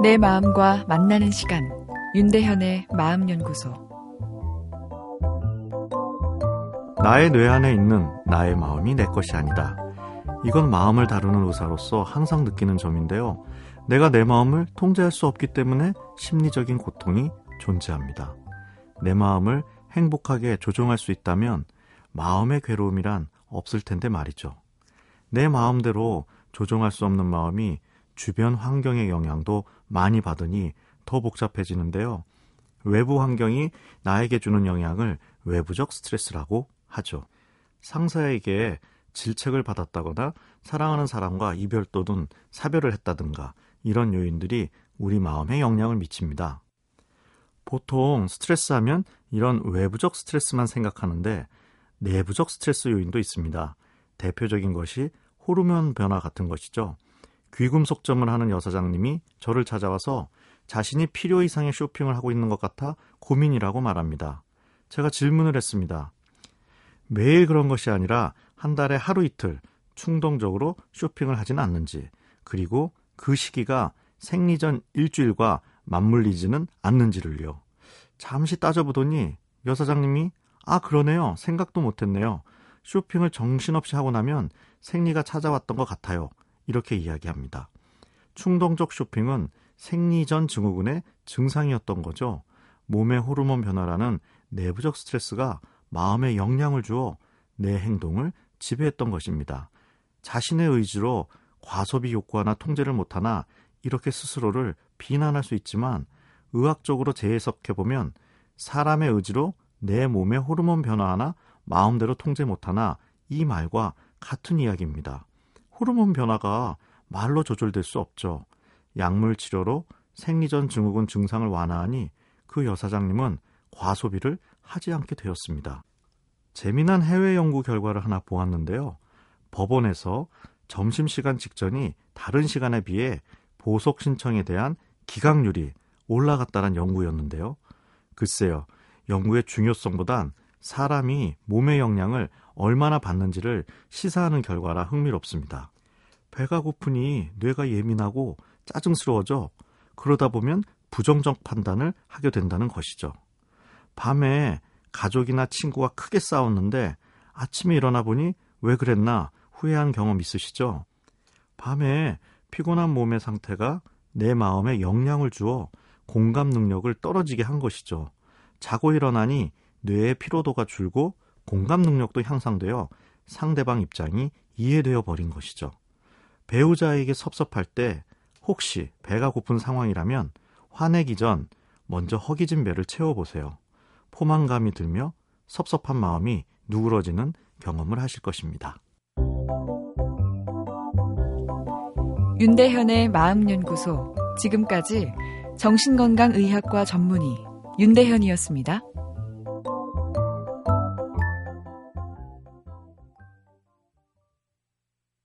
내 마음과 만나는 시간 윤대현의 마음연구소 나의 뇌 안에 있는 나의 마음이 내 것이 아니다. 이건 마음을 다루는 의사로서 항상 느끼는 점인데요. 내가 내 마음을 통제할 수 없기 때문에 심리적인 고통이 존재합니다. 내 마음을 행복하게 조종할 수 있다면 마음의 괴로움이란 없을 텐데 말이죠. 내 마음대로 조종할 수 없는 마음이 주변 환경의 영향도 많이 받으니 더 복잡해지는데요. 외부 환경이 나에게 주는 영향을 외부적 스트레스라고 하죠. 상사에게 질책을 받았다거나 사랑하는 사람과 이별 또는 사별을 했다든가 이런 요인들이 우리 마음에 영향을 미칩니다. 보통 스트레스 하면 이런 외부적 스트레스만 생각하는데 내부적 스트레스 요인도 있습니다. 대표적인 것이 호르몬 변화 같은 것이죠. 귀금속점을 하는 여사장님이 저를 찾아와서 자신이 필요 이상의 쇼핑을 하고 있는 것 같아 고민이라고 말합니다. 제가 질문을 했습니다. 매일 그런 것이 아니라 한 달에 하루 이틀 충동적으로 쇼핑을 하진 않는지, 그리고 그 시기가 생리전 일주일과 맞물리지는 않는지를요. 잠시 따져보더니 여사장님이 아 그러네요. 생각도 못했네요. 쇼핑을 정신없이 하고 나면 생리가 찾아왔던 것 같아요. 이렇게 이야기합니다. 충동적 쇼핑은 생리 전 증후군의 증상이었던 거죠. 몸의 호르몬 변화라는 내부적 스트레스가 마음에 영향을 주어 내 행동을 지배했던 것입니다. 자신의 의지로 과소비 욕구하나 통제를 못하나 이렇게 스스로를 비난할 수 있지만 의학적으로 재해석해보면 사람의 의지로 내 몸의 호르몬 변화하나 마음대로 통제 못하나 이 말과 같은 이야기입니다. 호르몬 변화가 말로 조절될 수 없죠. 약물 치료로 생리전 증후군 증상을 완화하니 그 여사장님은 과소비를 하지 않게 되었습니다. 재미난 해외 연구 결과를 하나 보았는데요. 법원에서 점심시간 직전이 다른 시간에 비해 보석 신청에 대한 기각률이 올라갔다는 연구였는데요. 글쎄요, 연구의 중요성보단 사람이 몸의 영향을 얼마나 받는지를 시사하는 결과라 흥미롭습니다. 배가 고프니 뇌가 예민하고 짜증스러워져 그러다 보면 부정적 판단을 하게 된다는 것이죠. 밤에 가족이나 친구가 크게 싸웠는데 아침에 일어나 보니 왜 그랬나 후회한 경험 있으시죠? 밤에 피곤한 몸의 상태가 내 마음에 영향을 주어 공감 능력을 떨어지게 한 것이죠. 자고 일어나니 뇌의 피로도가 줄고 공감 능력도 향상되어 상대방 입장이 이해되어 버린 것이죠. 배우자에게 섭섭할 때 혹시 배가 고픈 상황이라면 화내기 전 먼저 허기진 배를 채워보세요. 포만감이 들며 섭섭한 마음이 누그러지는 경험을 하실 것입니다. 윤대현의 마음연구소. 지금까지 정신건강의학과 전문의 윤대현이었습니다.